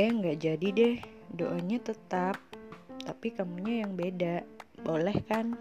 Eh nggak jadi deh, doanya tetap, tapi kamunya yang beda. Boleh kan?